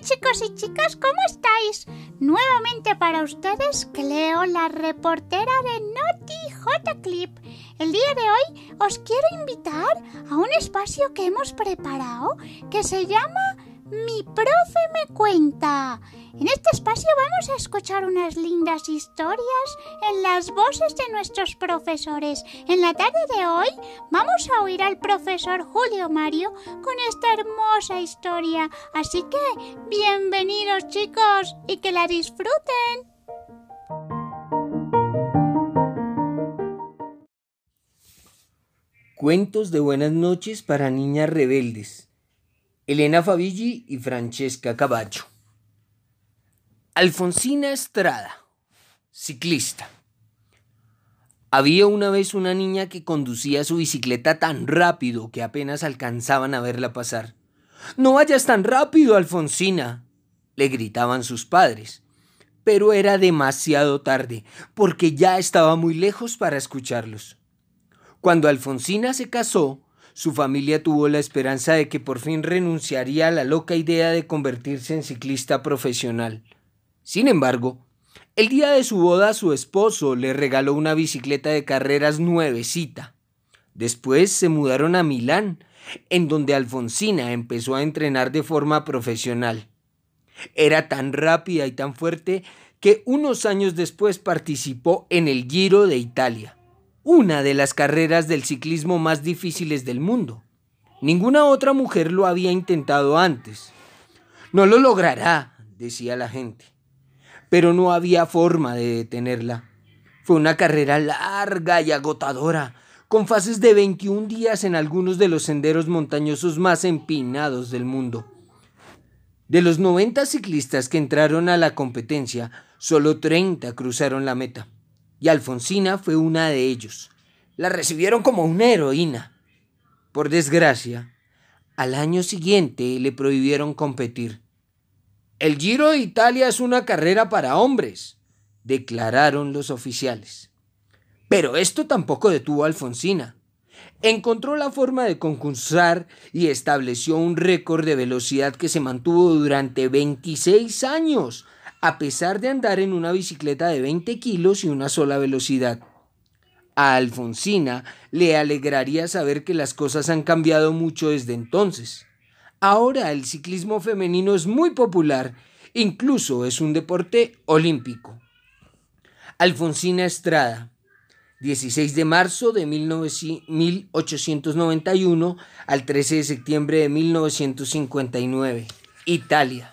Chicos y chicas, ¿cómo estáis? Nuevamente para ustedes, Cleo, la reportera de Naughty J Clip. El día de hoy os quiero invitar a un espacio que hemos preparado que se llama Mi profe me cuenta. En este espacio vamos a escuchar unas lindas historias en las voces de nuestros profesores. En la tarde de hoy vamos a oír al profesor Julio Mario con esta hermosa historia. Así que, bienvenidos chicos y que la disfruten. Cuentos de buenas noches para niñas rebeldes. Elena Favilli y Francesca Caballo. Alfonsina Estrada, ciclista. Había una vez una niña que conducía su bicicleta tan rápido que apenas alcanzaban a verla pasar. No vayas tan rápido, Alfonsina, le gritaban sus padres. Pero era demasiado tarde, porque ya estaba muy lejos para escucharlos. Cuando Alfonsina se casó, su familia tuvo la esperanza de que por fin renunciaría a la loca idea de convertirse en ciclista profesional. Sin embargo, el día de su boda su esposo le regaló una bicicleta de carreras nuevecita. Después se mudaron a Milán, en donde Alfonsina empezó a entrenar de forma profesional. Era tan rápida y tan fuerte que unos años después participó en el Giro de Italia una de las carreras del ciclismo más difíciles del mundo. Ninguna otra mujer lo había intentado antes. No lo logrará, decía la gente. Pero no había forma de detenerla. Fue una carrera larga y agotadora, con fases de 21 días en algunos de los senderos montañosos más empinados del mundo. De los 90 ciclistas que entraron a la competencia, solo 30 cruzaron la meta y Alfonsina fue una de ellos. La recibieron como una heroína. Por desgracia, al año siguiente le prohibieron competir. El Giro de Italia es una carrera para hombres, declararon los oficiales. Pero esto tampoco detuvo a Alfonsina. Encontró la forma de concursar y estableció un récord de velocidad que se mantuvo durante 26 años, a pesar de andar en una bicicleta de 20 kilos y una sola velocidad. A Alfonsina le alegraría saber que las cosas han cambiado mucho desde entonces. Ahora el ciclismo femenino es muy popular, incluso es un deporte olímpico. Alfonsina Estrada, 16 de marzo de 1891 al 13 de septiembre de 1959, Italia.